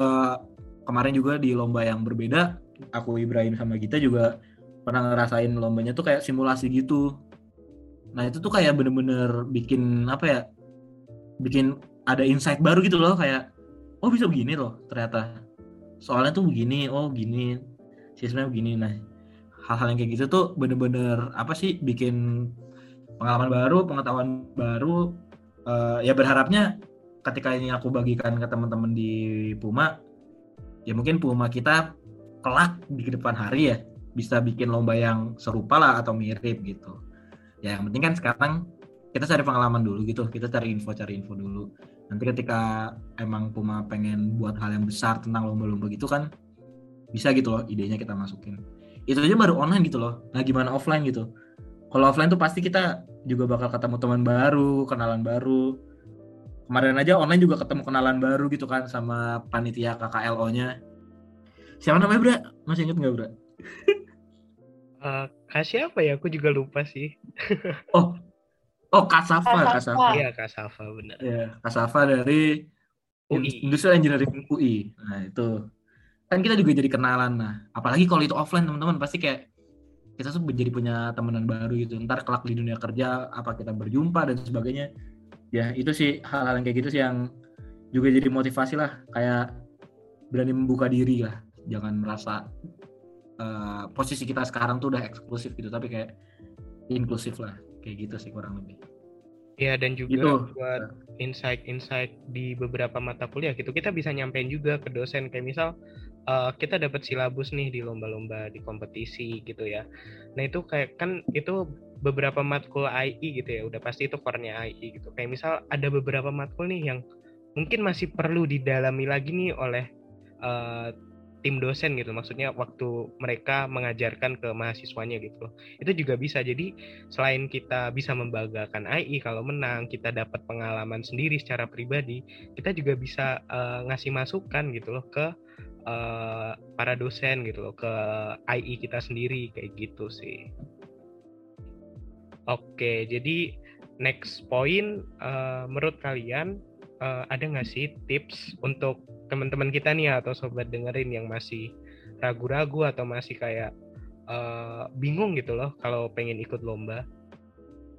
kemarin juga di lomba yang berbeda aku Ibrahim sama Gita juga pernah ngerasain lombanya tuh kayak simulasi gitu. Nah itu tuh kayak bener-bener bikin apa ya bikin ada insight baru gitu loh kayak oh bisa begini loh ternyata. Soalnya tuh begini oh gini sistemnya begini. Nah hal-hal yang kayak gitu tuh bener-bener apa sih bikin pengalaman baru pengetahuan baru. Eh, ya berharapnya ketika ini aku bagikan ke teman-teman di Puma ya mungkin Puma kita kelak di depan hari ya bisa bikin lomba yang serupa lah atau mirip gitu. Ya yang penting kan sekarang kita cari pengalaman dulu gitu kita cari info cari info dulu. Nanti ketika emang Puma pengen buat hal yang besar tentang lomba-lomba gitu kan bisa gitu loh idenya kita masukin. Itu aja baru online gitu loh. Nah gimana offline gitu? Kalau offline tuh pasti kita juga bakal ketemu teman baru kenalan baru kemarin aja online juga ketemu kenalan baru gitu kan sama panitia KKLO-nya siapa namanya Bra? masih inget nggak Bra? (laughs) Eh, kasih apa ya? Aku juga lupa sih. (laughs) oh oh Kasafa Kasafa. Kasafa Iya, Kak Safa benar. ya Kasafa dari UI. Industrial Engineering UI nah itu kan kita juga jadi kenalan nah apalagi kalau itu offline teman-teman pasti kayak kita tuh jadi punya temenan baru gitu ntar kelak di dunia kerja apa kita berjumpa dan sebagainya ya itu sih hal-hal yang kayak gitu sih yang juga jadi motivasi lah. Kayak berani membuka diri lah. Jangan merasa eh, posisi kita sekarang tuh udah eksklusif gitu tapi kayak inklusif lah. Kayak gitu sih kurang lebih. Iya dan juga Gitu. buat insight-insight di beberapa mata kuliah gitu kita bisa nyampein juga ke dosen. Kayak misal eh, kita dapat silabus nih di lomba-lomba di kompetisi gitu ya. Nah itu kayak kan itu beberapa matkul AI gitu ya udah pasti itu core-nya AI gitu. Kayak misal ada beberapa matkul nih yang mungkin masih perlu didalami lagi nih oleh eh, tim dosen gitu maksudnya waktu mereka mengajarkan ke mahasiswanya gitu loh itu juga bisa jadi selain kita bisa membanggakan AI kalau menang kita dapat pengalaman sendiri secara pribadi kita juga bisa eh, ngasih masukan gitu loh ke eh, para dosen gitu loh ke AI kita sendiri kayak gitu sih. Oke jadi next point eh, menurut kalian eh, ada nggak sih tips untuk teman-teman kita nih atau sobat dengerin yang masih ragu-ragu atau masih kayak eh, bingung gitu loh kalau pengen ikut lomba?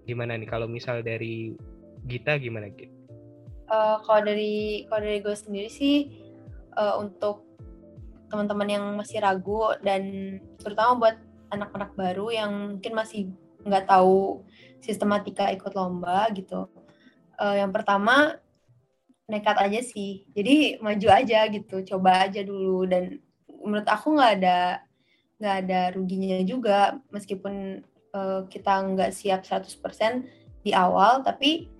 Gimana nih? Kalau misal dari Gita gimana Git? Eh, kalau dari kalau dari gue sendiri sih eh, untuk teman-teman yang masih ragu dan terutama buat anak-anak baru yang mungkin masih nggak tahu sistematika ikut lomba gitu. Eh, yang pertama nekat aja sih. Jadi maju aja gitu, coba aja dulu dan menurut aku nggak ada nggak ada ruginya juga meskipun eh, kita nggak siap 100% di awal tapi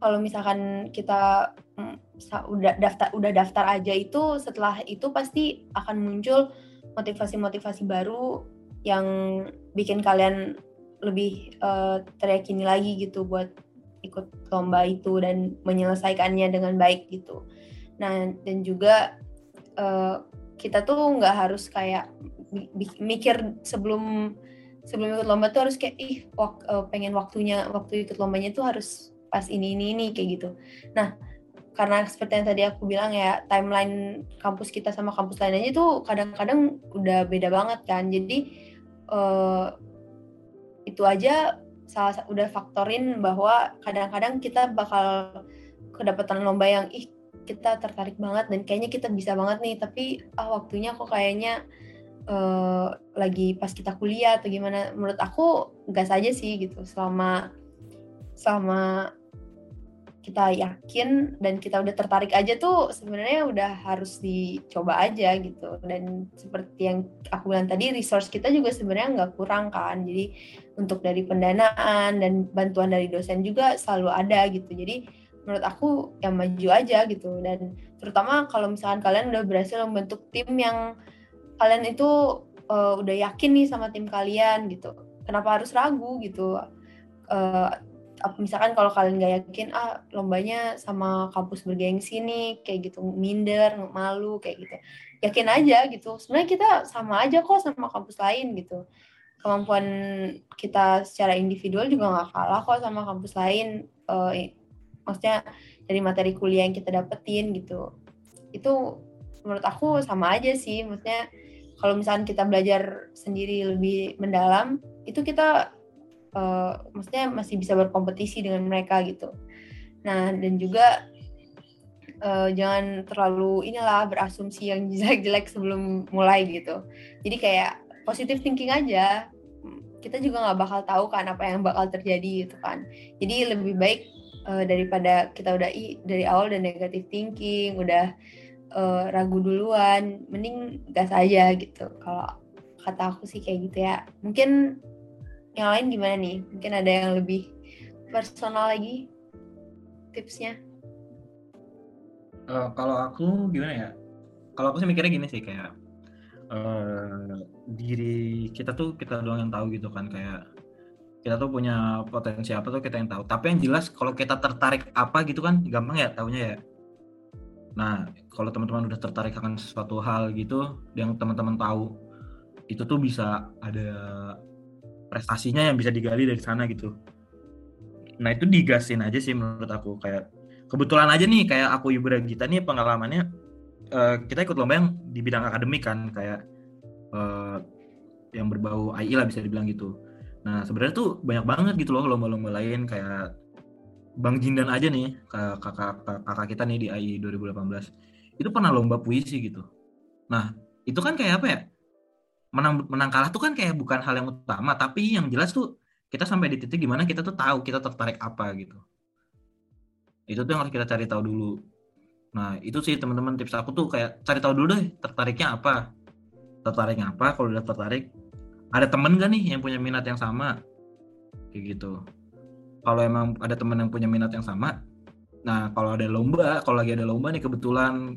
kalau misalkan kita mm, udah daftar udah daftar aja itu setelah itu pasti akan muncul motivasi-motivasi baru yang bikin kalian lebih eh, teriyakini lagi gitu buat ikut lomba itu dan menyelesaikannya dengan baik gitu. Nah dan juga eh, kita tuh nggak harus kayak mikir sebelum sebelum ikut lomba tuh harus kayak ih wak, uh, pengen waktunya waktu ikut lombanya tuh harus pas ini ini ini kayak gitu. Nah karena seperti yang tadi aku bilang ya timeline kampus kita sama kampus lain aja tuh kadang-kadang udah beda banget kan. Jadi uh, itu aja salah udah faktorin bahwa kadang-kadang kita bakal kedapatan lomba yang ih kita tertarik banget dan kayaknya kita bisa banget nih. Tapi ah waktunya kok kayaknya uh, lagi pas kita kuliah atau gimana. Menurut aku gas aja sih gitu selama selama kita yakin dan kita udah tertarik aja tuh sebenarnya udah harus dicoba aja gitu. Dan seperti yang aku bilang tadi resource kita juga sebenarnya nggak kurang kan. Jadi untuk dari pendanaan dan bantuan dari dosen juga selalu ada gitu. Jadi menurut aku yang maju aja gitu. Dan terutama kalau misalkan kalian udah berhasil membentuk tim yang kalian itu uh, udah yakin nih sama tim kalian gitu. Kenapa harus ragu gitu? Uh, misalkan kalau kalian nggak yakin ah lombanya sama kampus bergengsi nih kayak gitu minder malu kayak gitu. Yakin aja gitu. Sebenarnya kita sama aja kok sama kampus lain gitu. Kemampuan kita secara individual juga nggak kalah kok sama kampus lain uh, maksudnya dari materi kuliah yang kita dapetin gitu. Itu menurut aku sama aja sih. Maksudnya kalau misalkan kita belajar sendiri lebih mendalam itu kita uh, maksudnya masih bisa berkompetisi dengan mereka gitu. Nah dan juga uh, jangan terlalu inilah berasumsi yang (laughs) jelek-jelek sebelum mulai gitu. Jadi kayak positive thinking aja. Kita juga nggak bakal tahu kan apa yang bakal terjadi gitu kan. Jadi lebih baik uh, daripada kita udah i dari awal dan negative thinking, udah uh, ragu duluan, mending gas aja gitu. Kalau kata aku sih kayak gitu ya. Mungkin yang lain gimana nih? Mungkin ada yang lebih personal lagi tipsnya? Uh, kalau aku gimana ya? Kalau aku sih mikirnya gini sih kayak uh, diri kita tuh kita doang yang tahu gitu kan kayak kita tuh punya potensi apa tuh kita yang tahu. Tapi yang jelas kalau kita tertarik apa gitu kan gampang ya tahunya ya. Nah, kalau teman-teman udah tertarik akan sesuatu hal gitu yang teman-teman tahu itu tuh bisa ada prestasinya yang bisa digali dari sana gitu. Nah itu digasin aja sih menurut aku. Kayak kebetulan aja nih kayak aku Ibra Gita nih pengalamannya uh, kita ikut lomba yang di bidang akademik kan kayak uh, yang berbau AI lah bisa dibilang gitu. Nah sebenarnya tuh banyak banget gitu loh lomba-lomba lain. Kayak Bang Jindan aja nih kakak, kakak, kita nih di AI 2018 itu pernah lomba puisi gitu. Nah itu kan kayak apa ya menang menang kalah tuh kan kayak bukan hal yang utama tapi yang jelas tuh kita sampai di titik gimana kita tuh tahu kita tertarik apa gitu. Itu tuh yang harus kita cari tahu dulu. Nah itu sih teman-teman tips aku tuh kayak cari tahu dulu deh tertariknya apa. Tertariknya apa? Kalau udah tertarik ada temen gak nih yang punya minat yang sama? Kayak gitu. Kalau emang ada temen yang punya minat yang sama nah kalau ada lomba kalau lagi ada lomba nih kebetulan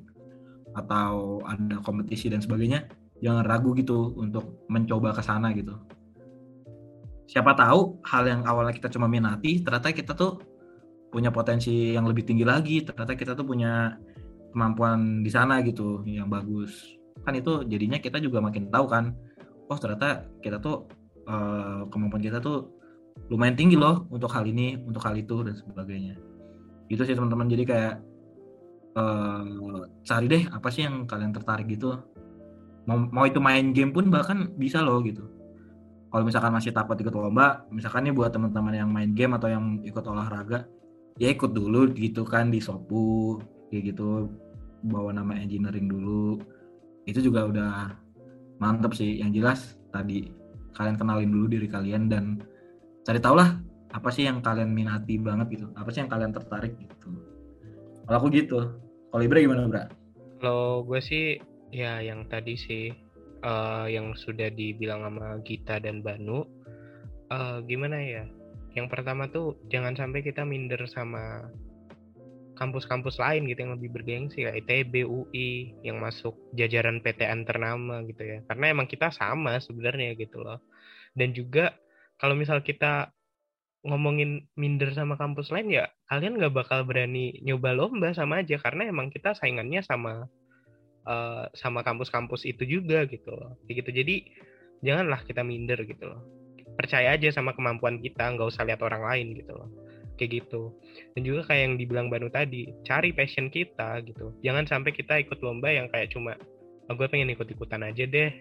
atau ada kompetisi dan sebagainya jangan ragu gitu untuk mencoba ke sana gitu. Siapa tahu hal yang awalnya kita cuma minati ternyata kita tuh punya potensi yang lebih tinggi lagi. Ternyata kita tuh punya kemampuan di sana gitu yang bagus. Kan itu jadinya kita juga makin tahu kan oh ternyata kita tuh uh, kemampuan kita tuh lumayan tinggi loh untuk hal ini untuk hal itu dan sebagainya. Itu sih teman-teman. Jadi kayak uh, cari deh apa sih yang kalian tertarik gitu mau, mau itu main game pun bahkan bisa loh gitu. Kalau misalkan masih takut ikut lomba misalkan nih buat teman-teman yang main game atau yang ikut olahraga ya ikut dulu gitu kan di sopu kayak gitu. Bawa nama engineering dulu. Itu juga udah mantep sih. Yang jelas tadi kalian kenalin dulu diri kalian dan cari tau lah apa sih yang kalian minati banget gitu. Apa sih yang kalian tertarik gitu. Kalau aku gitu. Kalau Ibra gimana Bra? Kalau gue sih ya yang tadi sih uh, yang sudah dibilang sama Gita dan Banu uh, gimana ya? Yang pertama tuh jangan sampai kita minder sama kampus-kampus lain gitu yang lebih bergengsi ya ITB, UI yang masuk jajaran PTN ternama gitu ya. Karena emang kita sama sebenarnya gitu loh. Dan juga kalau misal kita ngomongin minder sama kampus lain ya kalian nggak bakal berani nyoba lomba sama aja. Karena emang kita saingannya sama uh, sama kampus-kampus itu juga gitu loh. Gitu. Jadi janganlah kita minder gitu loh. Percaya aja sama kemampuan kita nggak usah lihat orang lain gitu loh. Kayak gitu. Dan juga kayak yang dibilang Banu tadi cari passion kita gitu. Jangan sampai kita ikut lomba yang kayak cuma oh, gue pengen ikut-ikutan aja deh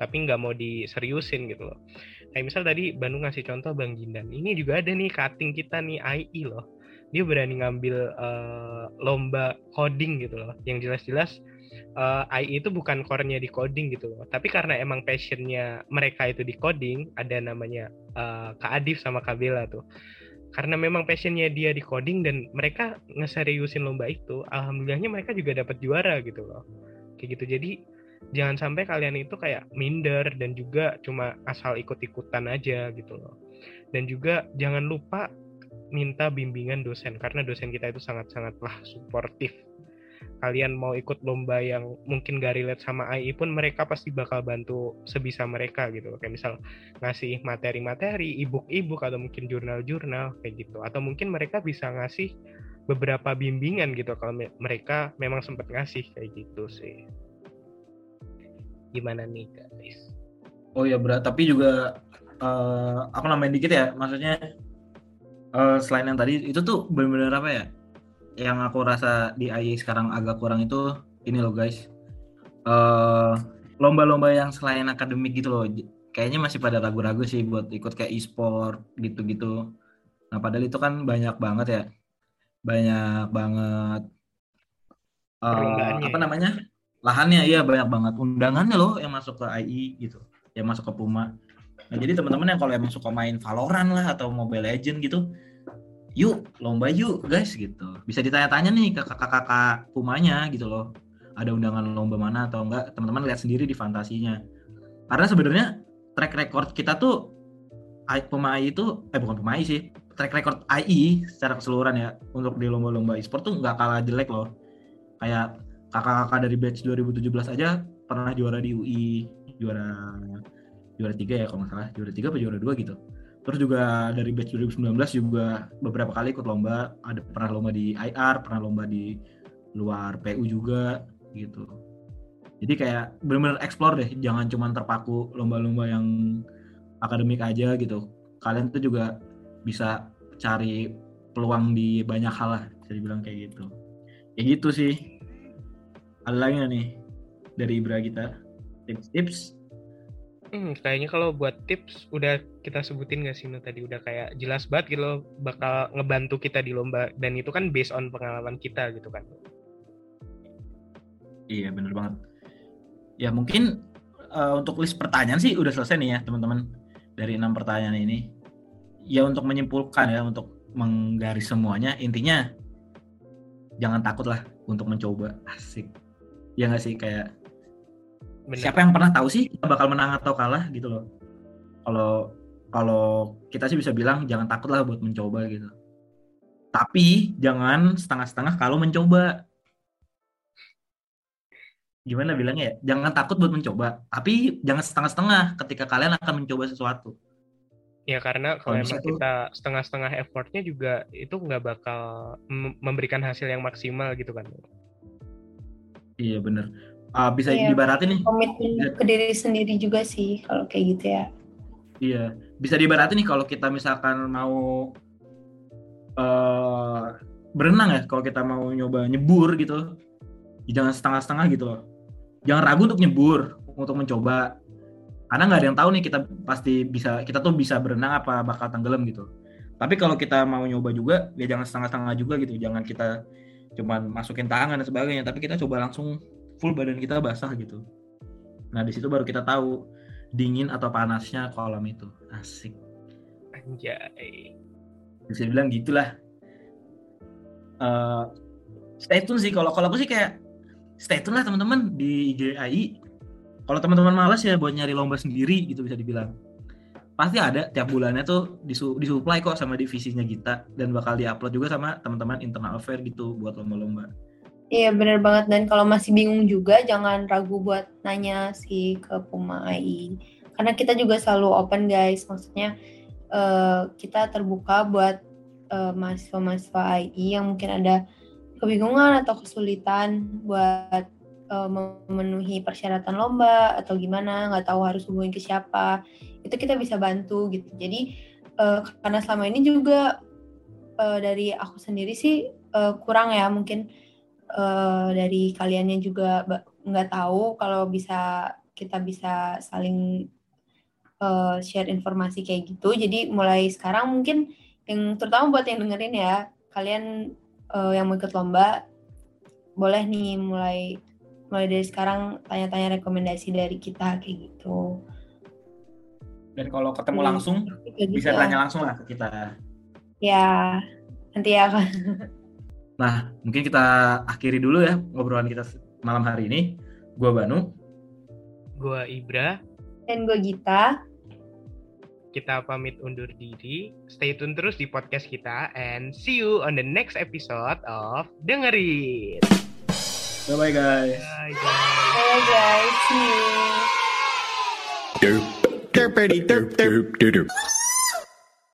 tapi nggak mau diseriusin gitu loh. Kayak misal tadi Banu ngasih contoh Bang Jindan. Ini juga ada nih cutting kita nih IE loh dia berani ngambil uh, lomba coding gitu loh. Yang jelas-jelas uh, eh, IE itu bukan core-nya di coding gitu loh. Tapi karena emang passionnya mereka itu di coding ada namanya uh, Kak Adif sama Kak Bella tuh. Karena memang passionnya dia di coding dan mereka ngeseriusin lomba itu alhamdulillahnya mereka juga dapat juara gitu loh. Kayak gitu. Jadi jangan sampai kalian itu kayak minder dan juga cuma asal ikut-ikutan aja gitu loh. Dan juga jangan lupa minta bimbingan dosen karena dosen kita itu sangat-sangatlah suportif. Kalian mau ikut lomba yang mungkin gak relate sama AI pun mereka pasti bakal bantu sebisa mereka gitu. Kayak misal ngasih materi-materi ebook-ebook atau mungkin jurnal-jurnal kayak gitu. Atau mungkin mereka bisa ngasih beberapa bimbingan gitu kalau me mereka memang sempat ngasih kayak gitu sih. Gimana nih guys? Oh ya berat. Tapi juga uh, aku nambahin dikit ya. Maksudnya uh, selain yang tadi itu tuh benar-benar apa ya? Yang aku rasa di AI sekarang agak kurang itu ini loh guys. Eh, lomba-lomba yang selain akademik gitu loh. Kayaknya masih pada ragu-ragu sih buat ikut kayak e-sport gitu-gitu. Nah padahal itu kan banyak banget ya. Banyak banget uh, apa ya? namanya? Lahannya iya banyak banget. Undangannya loh yang masuk ke AI gitu. Yang masuk ke Puma nah jadi teman-teman yang kalau emang suka main Valorant lah atau Mobile Legend gitu yuk lomba yuk guys gitu. Bisa ditanya-tanya nih ke kakak-kakak pumanya gitu loh. Ada undangan lomba mana atau enggak? Teman-teman lihat sendiri di fantasinya. Karena sebenarnya track record kita tuh pemain itu eh bukan pemain sih track record AI secara keseluruhan ya untuk di lomba-lomba e-sport tuh nggak kalah jelek loh. Kayak kakak-kakak dari batch 2017 aja pernah juara di UI juara juara tiga ya kalau nggak salah juara tiga atau juara dua gitu Terus juga dari batch 2019 juga beberapa kali ikut lomba, ada pernah lomba di IR, pernah lomba di luar PU juga gitu. Jadi kayak benar-benar explore deh, jangan cuma terpaku lomba-lomba yang akademik aja gitu. Kalian tuh juga bisa cari peluang di banyak hal lah, bisa dibilang kayak gitu. Ya gitu sih. Ada lagi nih dari Ibra kita? Tips-tips Hmm, kayaknya kalau buat tips udah kita sebutin gak sih no tadi udah kayak jelas banget gitu loh bakal ngebantu kita di lomba dan itu kan based on pengalaman kita gitu kan. Iya bener banget. Ya mungkin uh, untuk list pertanyaan sih udah selesai nih ya teman-teman dari enam pertanyaan ini. Ya untuk menyimpulkan ya untuk menggaris semuanya intinya jangan takut lah untuk mencoba asik. Ya nggak sih kayak Bener. siapa yang pernah tahu sih kita bakal menang atau kalah gitu loh. Kalau kalau kita sih bisa bilang jangan takut lah buat mencoba gitu. Tapi jangan setengah-setengah kalau mencoba. Gimana bilangnya ya? Jangan takut buat mencoba tapi jangan setengah-setengah ketika kalian akan mencoba sesuatu. Ya karena kalau emang kita setengah-setengah effortnya juga itu nggak bakal memberikan hasil yang maksimal gitu kan. Iya bener uh, bisa iya, dibaratin nih. komitmen ke diri sendiri juga sih kalau kayak gitu ya. Iya bisa dibaratin nih kalau kita misalkan mau uh, berenang ya kalau kita mau nyoba nyebur gitu. Jangan setengah-setengah gitu loh. Jangan ragu untuk nyebur untuk mencoba. Karena nggak ada yang tahu nih kita pasti bisa kita tuh bisa berenang apa bakal tenggelam gitu. Tapi kalau kita mau nyoba juga ya jangan setengah-setengah juga gitu. Jangan kita cuman masukin tangan dan sebagainya tapi kita coba langsung full badan kita basah gitu. Nah di situ baru kita tahu dingin atau panasnya kolam itu. Asik. Anjay. Bisa bilang gitulah. Uh, stay tune sih. Kalau kalau aku sih kayak stay tune lah teman-teman di IGAI kalau teman-teman malas ya buat nyari lomba sendiri gitu bisa dibilang. Pasti ada. Tiap bulannya tuh disu disuplai kok sama divisinya kita dan bakal diupload juga sama teman-teman internal affair gitu buat lomba-lomba Iya bener banget. Dan kalau masih bingung juga jangan ragu buat nanya sih ke Puma AI karena kita juga selalu open guys. Maksudnya uh, kita terbuka buat uh, mahasiswa-mahasiswa AI yang mungkin ada kebingungan atau kesulitan buat uh, memenuhi persyaratan lomba atau gimana nggak tahu harus hubungin ke siapa itu kita bisa bantu gitu. Jadi uh, karena selama ini juga uh, dari aku sendiri sih uh, kurang ya mungkin uh, dari kaliannya juga nggak tahu kalau bisa kita bisa saling uh, share informasi kayak gitu jadi mulai sekarang mungkin yang terutama buat yang dengerin ya kalian uh, yang mau ikut lomba boleh nih mulai mulai dari sekarang tanya-tanya rekomendasi dari kita kayak gitu. Dan kalau ketemu langsung gitu bisa ya. tanya langsung lah ke kita. Ya, nanti ya. (laughs) Nah, mungkin kita akhiri dulu ya ngobrolan kita malam hari ini. Gua Banu. Gua Ibra. Dan gue Gita. Kita pamit undur diri. Stay tune terus di podcast kita and see you on the next episode of Dengerin. Bye bye guys. Bye guys. Bye guys. See you. Derp, derp, derp, derp, derp.